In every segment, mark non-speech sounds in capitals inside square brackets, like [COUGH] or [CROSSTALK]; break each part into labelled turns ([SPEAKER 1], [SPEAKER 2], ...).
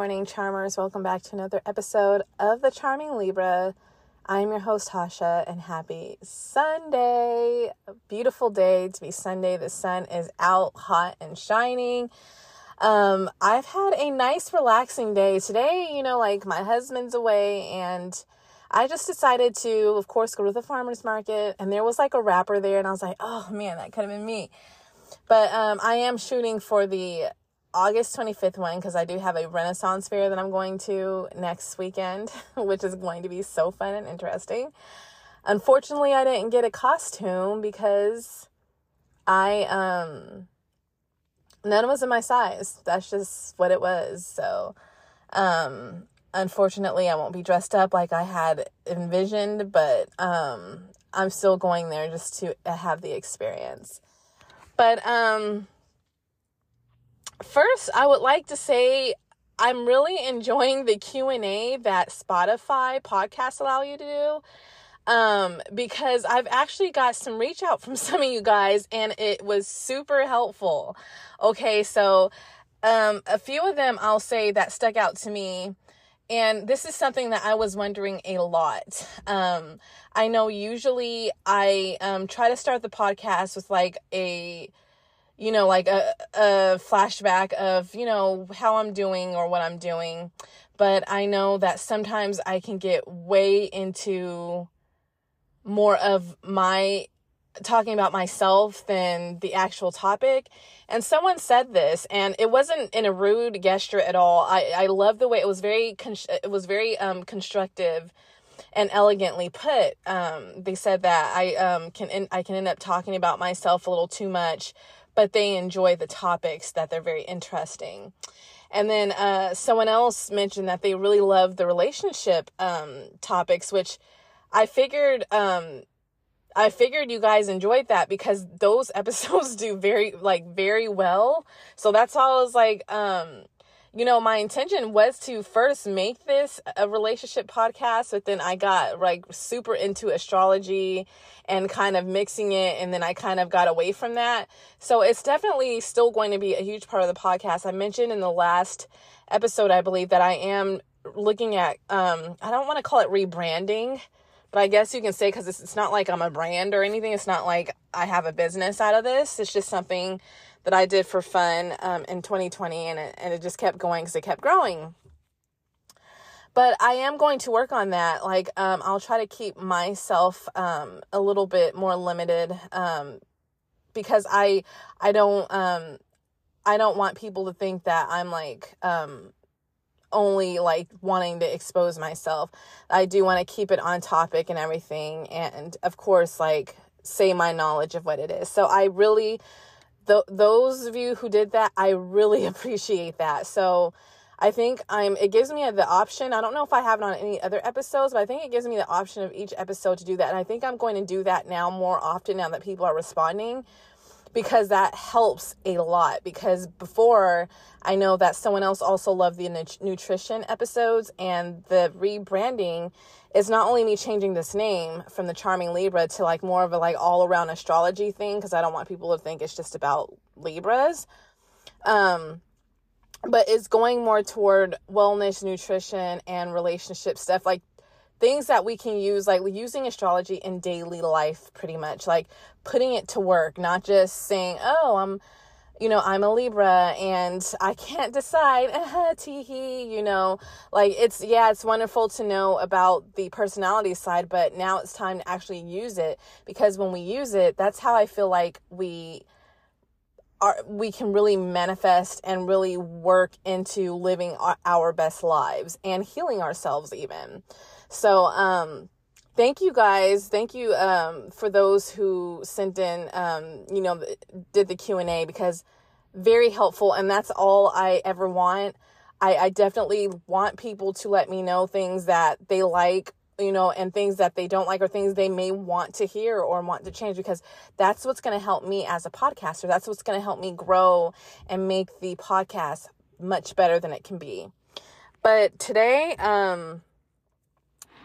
[SPEAKER 1] Morning, charmers. Welcome back to another episode of The Charming Libra. I'm your host, Tasha, and happy Sunday. A beautiful day to be Sunday. The sun is out, hot, and shining. Um, I've had a nice, relaxing day today. You know, like my husband's away, and I just decided to, of course, go to the farmer's market, and there was like a rapper there, and I was like, oh man, that could have been me. But um, I am shooting for the August 25th one because I do have a Renaissance fair that I'm going to next weekend, [LAUGHS] which is going to be so fun and interesting. Unfortunately, I didn't get a costume because I um none was in my size. That's just what it was. So, um unfortunately, I won't be dressed up like I had envisioned, but um I'm still going there just to have the experience. But um first i would like to say i'm really enjoying the q&a that spotify podcasts allow you to do um, because i've actually got some reach out from [LAUGHS] some of you guys and it was super helpful okay so um, a few of them i'll say that stuck out to me and this is something that I was wondering a lot. Um, I know usually I um, try to start the podcast with like a you know, like a, a flashback of, you know, how I'm doing or what I'm doing. But I know that sometimes I can get way into more of my talking about myself than the actual topic. And someone said this, and it wasn't in a rude gesture at all. I, I love the way it was very, it was very um, constructive and elegantly put. Um, they said that I um, can, I can end up talking about myself a little too much but they enjoy the topics that they're very interesting. And then uh, someone else mentioned that they really love the relationship um, topics, which I figured um, I figured you guys enjoyed that because those [LAUGHS] episodes do very like very well. So that's all I was like, um, you know, my intention was to first make this a relationship podcast, but then I got like super into astrology and kind of mixing it, and then I kind of got away from that. So it's definitely still going to be a huge part of the podcast. I mentioned in the last episode, I believe, that I am looking at, um, I don't want to call it rebranding, but I guess you can say because it's, it's not like I'm a brand or anything. It's not like I have a business out of this. It's just something that I did for fun um, in 2020, and it, and it just kept going because it kept growing. But I am going to work on that. Like, um, I'll try to keep myself um, a little bit more limited um, because I I don't um, I don't want people to think that I'm like um, only like wanting to expose myself. I do want to keep it on topic and everything, and of course, like say my knowledge of what it is. So I really th- those of you who did that, I really [LAUGHS] appreciate that. So I think I'm it gives me the option. I don't know if I have it on any other episodes, but I think it gives me the option of each episode to do that. And I think I'm going to do that now more often now that people are responding because that helps a lot because before I know that someone else also loved the nutrition episodes and the rebranding is not only me changing this name from the charming libra to like more of a like all around astrology thing because i don't want people to think it's just about libras um but it's going more toward wellness nutrition and relationship stuff like things that we can use like using astrology in daily life pretty much like putting it to work not just saying oh i'm you know, I'm a Libra and I can't decide, [LAUGHS] uh, teehee, you know, like it's, yeah, it's wonderful to know about the personality side, but now it's time to actually use it because when we use it, that's how I feel like we are, we can really manifest and really work into living our, our best lives and healing ourselves even. So, um, thank you guys. Thank you um, for those who sent in um, you know did the q&a because very helpful and that's all i ever want. I, I definitely want people to let me know things that they like you know and things that they don't like or things they may want to hear or want to change because that's what's going to help me as a podcaster. That's what's going to help me grow and make the podcast much better than it can be. But today um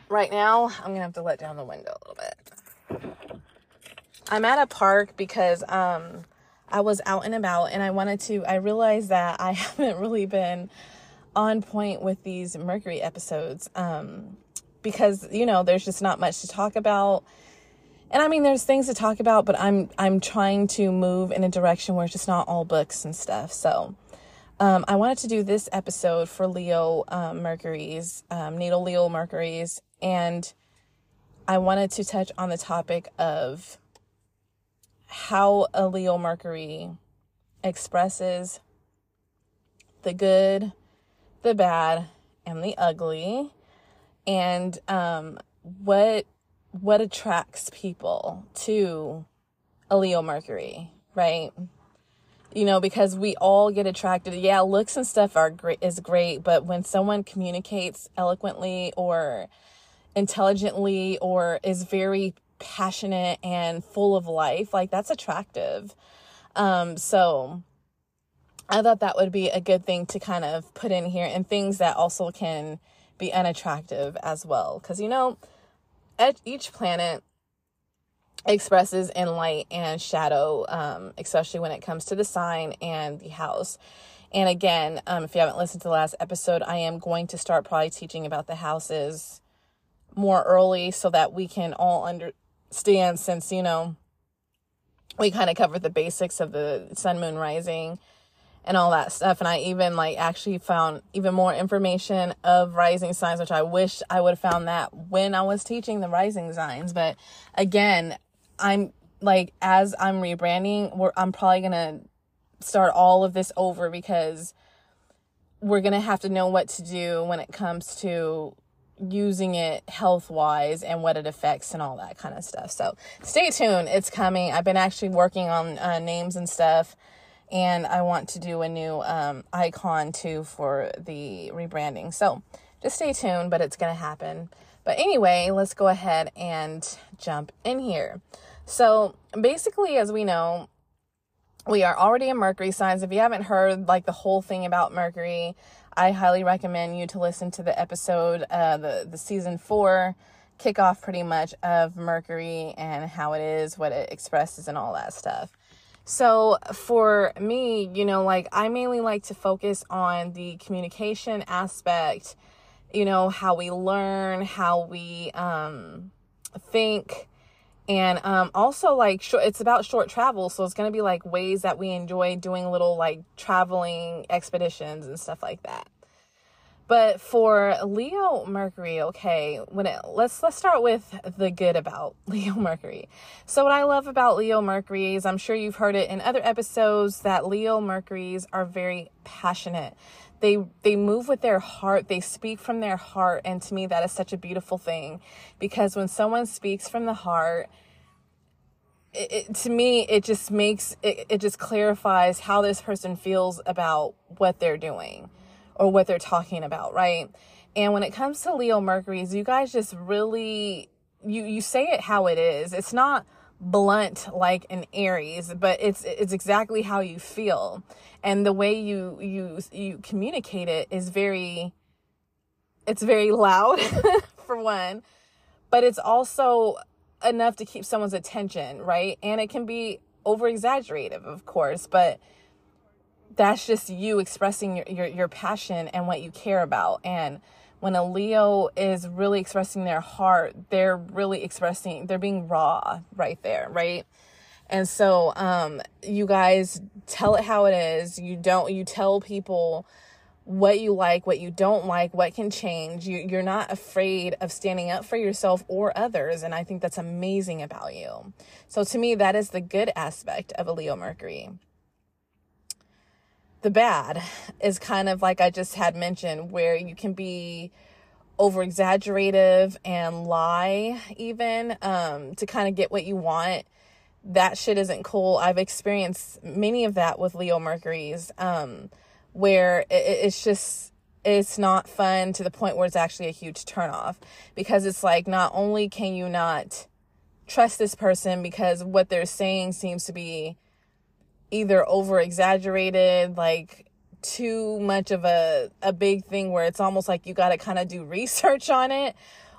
[SPEAKER 1] right now, I'm gonna have to let down the window a little bit. I'm at a park because um I was out and about and I wanted to I realized that I [LAUGHS] haven't really been on point with these Mercury episodes um because you know there's just not much to talk about. And I mean there's things to talk about, but I'm I'm trying to move in a direction where it's just not all books and stuff. So um, I wanted to do this episode for Leo um, Mercury's, um, natal Leo Mercury's, and I wanted to touch on the topic of how a Leo Mercury expresses the good, the bad, and the ugly, and um, what what attracts people to a Leo Mercury, right? You know because we all get attracted. Yeah looks and stuff are great is great but when someone communicates eloquently or intelligently or is very passionate and full of life like that's attractive. Um so i thought that would be a good thing to kind of put in here and things that also can be unattractive as well. Because you know at each planet expresses in light and shadow, um, especially when it comes to the sign and the house. And again, um, if you haven't listened to the last episode, I am going to start probably teaching about the houses more early so that we can all understand since, you know, we kind of covered the basics of the sun, moon, rising and all that stuff. And I even like actually found even more information of rising signs, which I wish I would have found that when I was teaching the rising signs. But again, I'm like as I'm rebranding, we're I'm probably gonna start all of this over because we're gonna have to know what to do when it comes to using it health wise and what it affects and all that kind of stuff. So stay tuned. It's coming. I've been actually working on uh, names and stuff, and I want to do a new um, icon too for the rebranding. So just stay tuned, but it's to happen. But anyway, let's go ahead and jump in here. So basically, as we know, we are already in Mercury signs. If you haven't heard like the whole thing about Mercury, I highly recommend you to listen to the episode, uh, the the season four kickoff, pretty much of Mercury and how it is, what it expresses, and all that stuff. So for me, you know, like I mainly like to focus on the communication aspect, you know, how we learn, how we um, think. And um, also like short, it's about short travel so it's going to be like ways that we enjoy doing little like traveling expeditions and stuff like that. But for leo mercury okay when it let's let's start with the good about [LAUGHS] leo mercury. So what i love about leo mercury is i'm sure you've heard it in other episodes that leo mercuries are very passionate they they move with their heart they speak from their heart and to me that is such a beautiful thing. Because when someone speaks from the heart it, it, to me it just makes it, it just clarifies how this person feels about what they're doing or what they're talking about right? And when it comes to leo mercury's you guys just really you you say it how it is. It's not blunt like an aries but it's it's exactly how you feel. And the way you you you communicate it is very it's very loud [LAUGHS] for one but it's also enough to keep someone's attention right? And it can be over exaggerative of course but that's just you expressing your, your, your passion and what you care about. And when a Leo is really expressing their heart, they're really expressing, they're being raw right there, right? And so, um, you guys tell it how it is. You don't, you tell people what you like, what you don't like, what can change. You, you're not afraid of standing up for yourself or others. And I think that's amazing about you. So to me, that is the good aspect of a Leo Mercury. The bad is kind of like I just had mentioned, where you can be over exaggerative and lie even um, to kind of get what you want that shit isn't cool. I've experienced many of that with Leo Mercury's, um, where it, it's just it's not fun to the point where it's actually a huge turnoff because it's like not only can you not trust this person because what they're saying seems to be either over exaggerated, like too much of a, a big thing where it's almost like you got to kind of do research on it.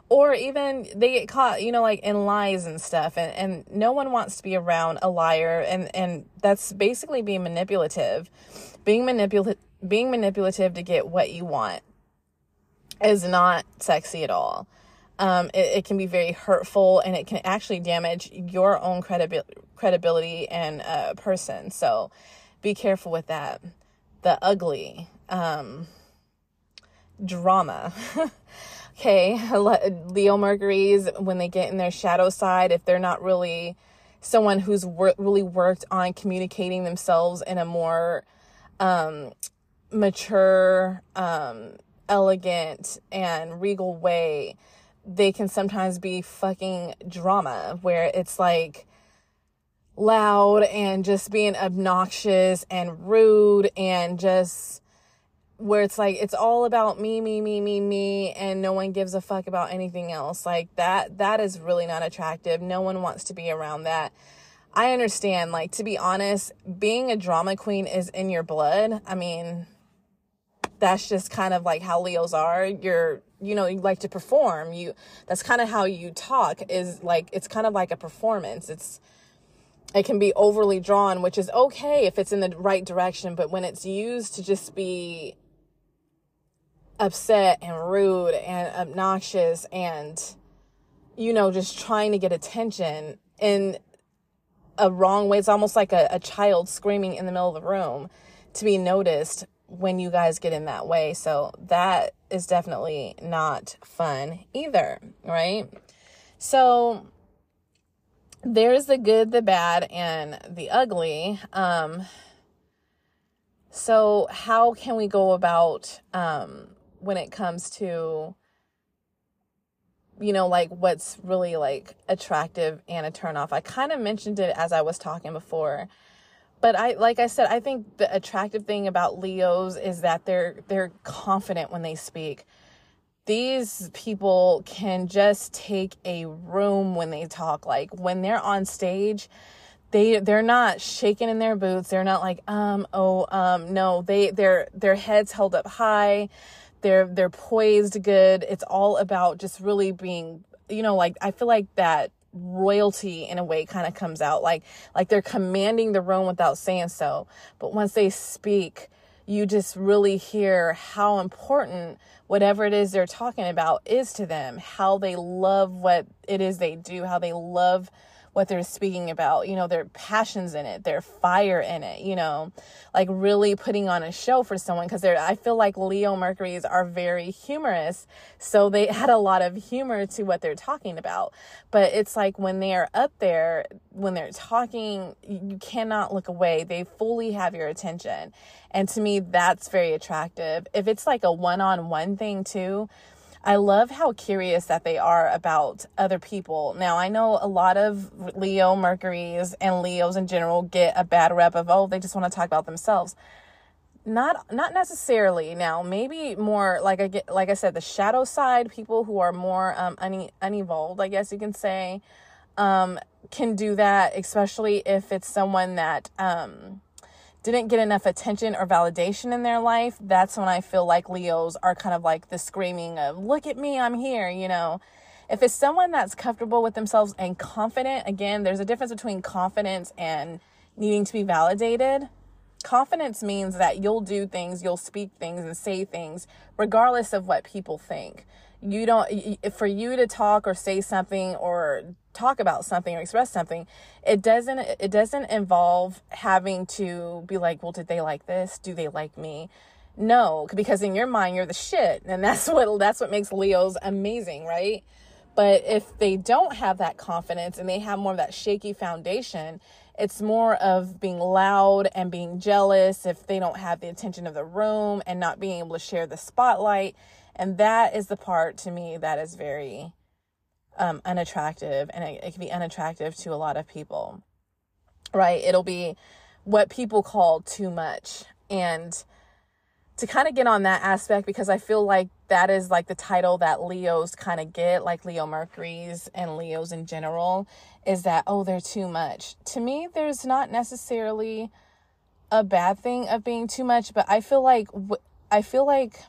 [SPEAKER 1] Or even they get caught you know like in lies and stuff and, and no one wants to be around a liar and and that's basically being manipulative. Being manipulative being manipulative to get what you want is not sexy at all um, it, it can be very hurtful and it can actually damage your own credibility credibility and uh, person. So be careful with that. The ugly um, drama. [LAUGHS] Okay, Leo Mercury's, when they get in their shadow side, if they're not really someone who's wor- really worked on communicating themselves in a more um, mature, um, elegant, and regal way, they can sometimes be fucking drama where it's like loud and just being obnoxious and rude and just where it's like it's all about me me me me me and no one gives a fuck about anything else. Like that that is really not attractive. No one wants to be around that. I understand like to be honest being a drama queen is in your blood. I mean that's just kind of like how leos are. You're you know you like to perform you that's kind of how you talk is like it's kind of like a performance. It's it can be overly drawn which is okay if it's in the right direction but when it's used to just be upset and rude and obnoxious and you know just trying to get attention in a wrong way it's almost like a, a child screaming in the middle of the room to be noticed when you guys get in that way. So that is definitely not fun either right? So there's the good the bad and the ugly. Um so how can we go about um when it comes to you know like what's really like attractive and a turn off? I kind of mentioned it as i was talking before but i like i said i think the attractive thing about leos is that they're they're confident when they speak. These people can just take a room when they talk. Like when they're on stage they they're not shaking in their boots. They're not like um oh um no. They their their heads held up high. They're they're poised good. It's all about just really being, you know, like I feel like that royalty in a way kind of comes out like like they're commanding the room without saying so. But once they speak, you just really hear how important whatever it is they're talking about is to them, how they love what it is they do, how they love what they're speaking about, you know, their passions in it, their fire in it, you know, like really putting on a show for someone because they're, I feel like Leo Mercury's are very humorous. So they [LAUGHS] add a lot of humor to what they're talking about. But it's like when they're up there, when they're talking, you cannot look away. They fully have your attention. And to me, that's very attractive. If it's like a one on one thing too, I love how curious that they are about other people. Now, I know a lot of Leo Mercury's and Leos in general get a bad rep of, oh, they just want to talk about themselves. Not not necessarily. Now, maybe more like I get like I said, the shadow side, people who are more um une, unevolved, I guess you can say, um, can do that, especially if it's someone that um didn't get enough attention or validation in their life, that's when I feel like Leos are kind of like the screaming of, look at me, I'm here, you know. If it's someone that's comfortable with themselves and confident, again, there's a difference between confidence and needing to be validated. Confidence means that you'll do things, you'll speak things and say things regardless of what people think. You don't, for you to talk or say something or talk about something or express something it doesn't it doesn't involve having to be like well did they like this? Do they like me? No because in your mind you're the shit and that's [LAUGHS] what that's what makes leos amazing right? But if they don't have that confidence and they have more of that shaky foundation it's more of being loud and being jealous if they don't have the attention of the room and not being able to share the spotlight. And that is the part to me that is very um, unattractive and it, it can be unattractive to a lot of people right? It'll be what people call too much. And to kind of get on that aspect because i feel like that is like the title that leos kind of get like leo mercury's and leos in general is that oh they're too much to me there's not necessarily a bad thing of being too much but i feel like i feel like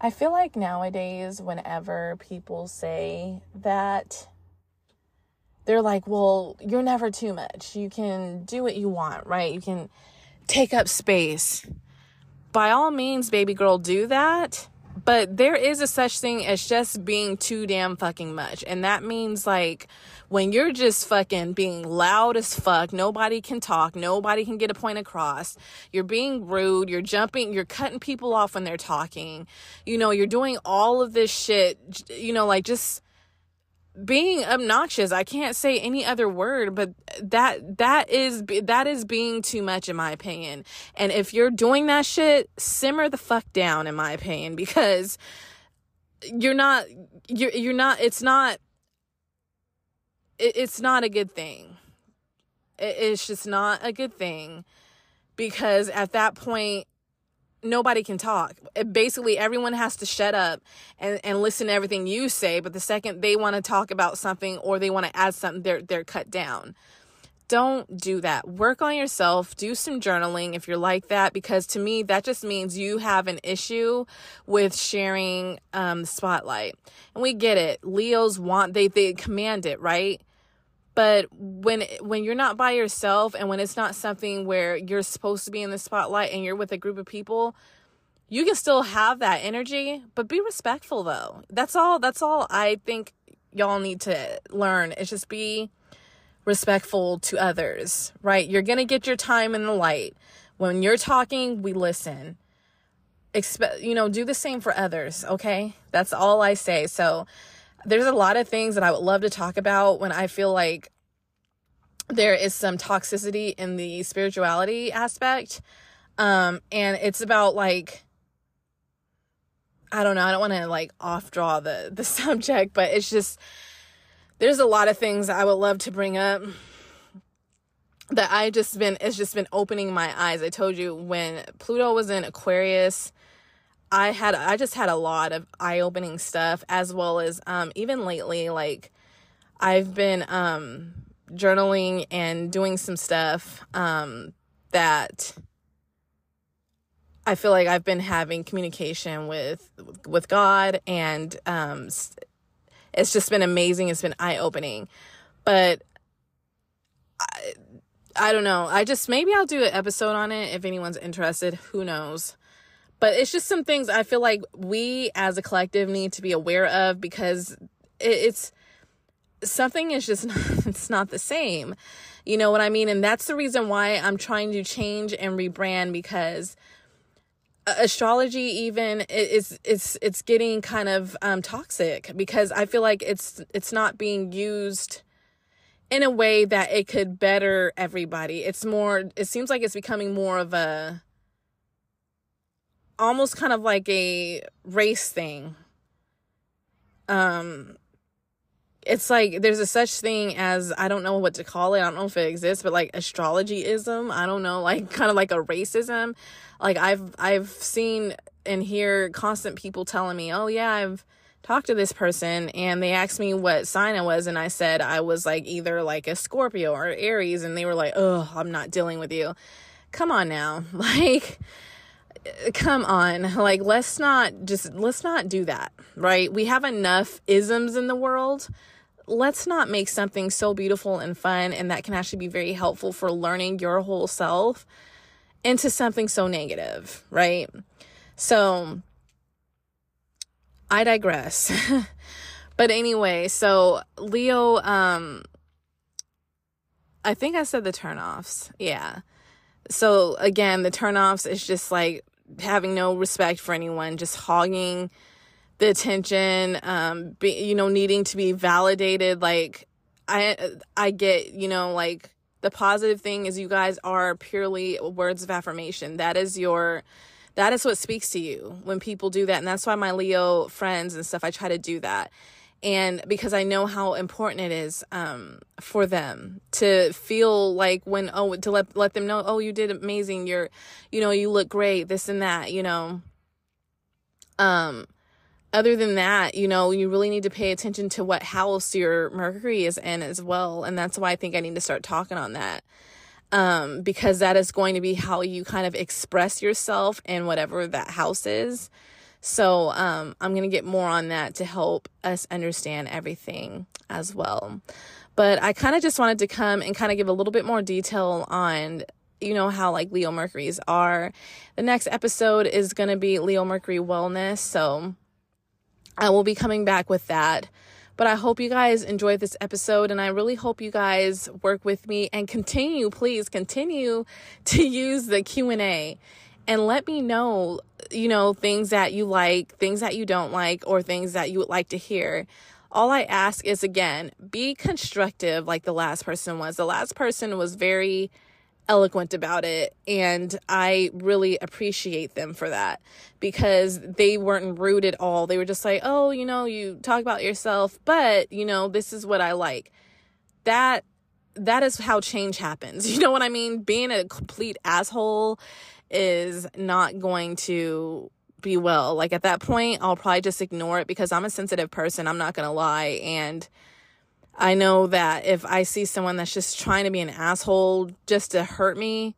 [SPEAKER 1] I feel like nowadays, whenever people say that, they're like, well, you're never too much. You can do what you want, right? You can take up space. By all means, baby girl, do that. But there is a such thing as just being too damn fucking much. And that means like when you're just fucking being loud as fuck, nobody can talk, nobody can get a point across. You're being rude, you're jumping, you're cutting people off when they're talking. You know, you're doing all of this shit, you know, like just being obnoxious. I can't say any other word but that that is that is being too much in my opinion. And if you're doing that shit simmer the fuck down in my opinion because you're not you're you're not it's not it, it's not a good thing. It, it's just not a good thing because at that point nobody can talk. basically, everyone has to shut up and, and listen to everything you say. But the second they want to talk about something or they want to add something, they're they're cut down. Don't do that. Work on yourself. Do some journaling if you're like that, because to me, that just means you have an issue with sharing um, spotlight. And we get it. Leos want they they command it, right? But when when you're not by yourself and when it's not something where you're supposed to be in the spotlight and you're with a group of people you can still have that energy but be respectful though. That's all that's all i think y'all need to learn is just be respectful to others right? You're gonna get your time in the light. When you're talking we listen. Expect you know do the same for others okay? That's all i say. So there's a lot of things that I would love to talk about when I feel like there is some toxicity in the spirituality aspect. Um, and it's about like, I don't know, I don't want to like off draw the, the [LAUGHS] subject, but it's just, there's a lot of things I would love to bring up that I just been, it's just been opening my eyes. I told you when Pluto was in Aquarius, I had I just had a lot of eye-opening stuff as well as um even lately like I've been um journaling and doing some stuff um that I feel like I've been having communication with with God and um it's just been amazing. It's been eye-opening. But I, I don't know. I just maybe I'll do an episode on it if anyone's interested. Who knows but it's just some things I feel like we as a collective need to be aware of because it's something is just [LAUGHS] not, it's not the same. You know what I mean? And that's the reason why I'm trying to change and rebrand because astrology even is it's it's getting kind of um toxic because I feel like it's it's not being used in a way that it could better everybody. It's more it seems like it's becoming more of a almost kind of like a race thing. Um it's like there's a such thing as I don't know what to call it. I don't know if it exists, but like astrologyism. I don't know, like [LAUGHS] kind of like a racism. Like I've I've seen and hear constant people telling me, "Oh yeah, I've talked to this person and they asked me what sign I was and I said I was like either like a Scorpio or Aries and they were like, "Oh, I'm not dealing with you." Come on now. [LAUGHS] Like come on like let's not just let's not do that right we have enough isms in the world let's not make something so beautiful and fun and that can actually be very helpful for learning your whole self into something so negative right so i digress [LAUGHS] But anyway, so Leo, um, I think I said the turnoffs. Yeah. So again, the turnoffs is just like having no respect for anyone, just hogging the attention, um, be, you know, needing to be validated. Like I, I get, you know, like the positive thing is you guys are purely words of affirmation. That is your, that is what speaks to you when people do that. And that's why my Leo friends and stuff, I try to do that and because I know how important it is um, for them to feel like when oh to let let them know oh you did amazing. You're you know you look great this and that you know. Um other than that you know you really need to pay attention to what house your mercury is in as well. And that's why I think I need to start talking on that. Um because that is going to be how you kind of express yourself in whatever that house is so um, I'm going to get more on that to help us understand everything as well. But I kind of just wanted to come and kind of give a little bit more detail on you know how like Leo Mercury's are. The next episode is going to be Leo Mercury Wellness. So I will be coming back with that. But I hope you guys enjoyed this episode and I really hope you guys work with me and continue, please continue to use the Q&A and let me know, you know, things that you like, things that you don't like, or things that you would like to hear. All I ask is again, be constructive like the last person was. The last person was very eloquent about it and I really appreciate them for that because they weren't rude at all. They were just like, "Oh, you know, you talk about yourself, but, you know, this is what I like." That that is how change happens. [LAUGHS] You know what I mean? Being a complete asshole is not going to be well. Like at that point, I'll probably just ignore it because I'm a sensitive person. I'm not going to lie. And I know that if I see someone that's just trying to be an asshole just to hurt me,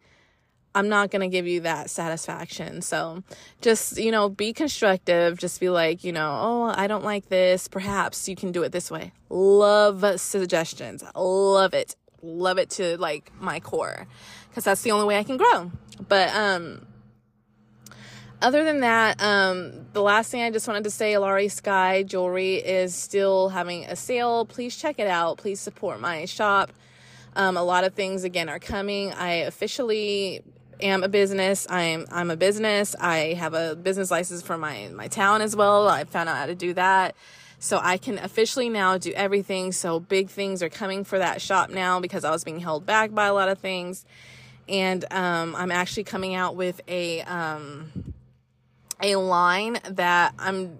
[SPEAKER 1] I'm not going to give you that satisfaction. So just, you know, be constructive. Just be like, you know, oh, I don't like this. Perhaps you can do it this way. Love suggestions. Love it. Love it to like my core because that's the only way I can grow. But um other than that, um, the last thing I just wanted to say, Alarie Skye Jewelry is still having a sale. Please check it out. Please support my shop. Um, a lot of things again are coming. I officially am a business. I'm I'm a business. I have a business license for my my town as well. I found out how to do that. So I can officially now do everything. So big things are coming for that shop now because I was being held back by a lot of things and um, I'm actually coming out with a um, a line that I'm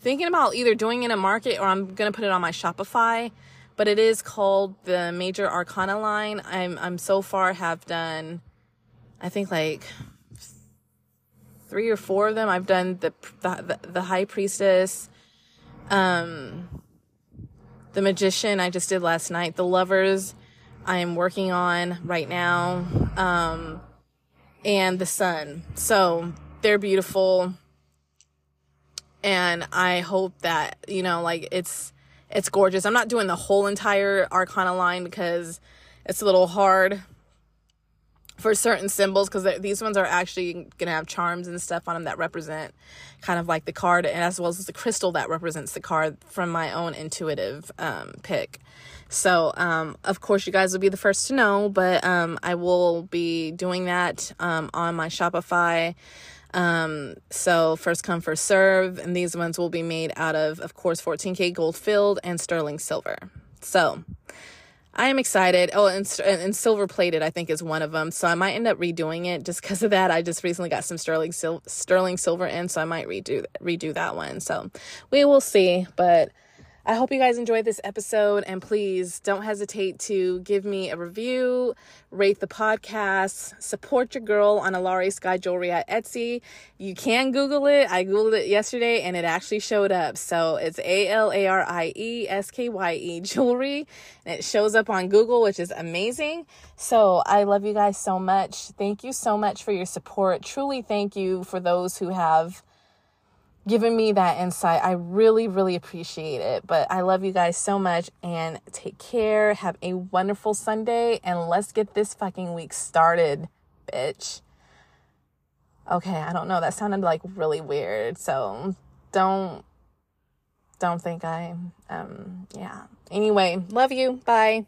[SPEAKER 1] thinking about either doing in a market or I'm gonna put it on my Shopify. But it is called the Major Arcana line. I'm I'm so far have done, I think like three or four of them. I've done the the, the High Priestess, um, the Magician. I just did last night. The Lovers I am working on right now, um, and the sun. So they're beautiful. And I hope that, you know, like it's, it's gorgeous. I'm not doing the whole entire Arcana line because it's a little hard for certain symbols because these ones are actually gonna have charms and stuff on them that represent kind of like the card and as well as the crystal that represents the card from my own intuitive um, pick so, um, of course, you guys will be the first to know, but um, I will be doing that um, on my Shopify. Um, so, first come, first serve. And these ones will be made out of, of course, 14K gold filled and sterling silver. So, I am excited. Oh, and, and silver plated, I think, is one of them. So I might end up redoing it just because of that. I just recently got some sterling sil- sterling silver in, so I might redo redo that one. So we will see. But I hope you guys enjoyed this episode and please don't hesitate to give me a review, rate the podcast, support your girl on Alarie Skye Jewelry at Etsy. You can Google it. I Googled it yesterday and it actually showed up. So it's A L A R I E S K Y E Jewelry and it shows up on Google, which is amazing. So I love you guys so much. Thank you so much for your support. Truly thank you for those who have giving me that insight. I really, really appreciate it. But I love you guys so much and take care. Have a wonderful Sunday and let's get this fucking week started, bitch. Okay, I don't know. That sounded like really weird. So don't don't think I, um, yeah. Anyway, love you. Bye.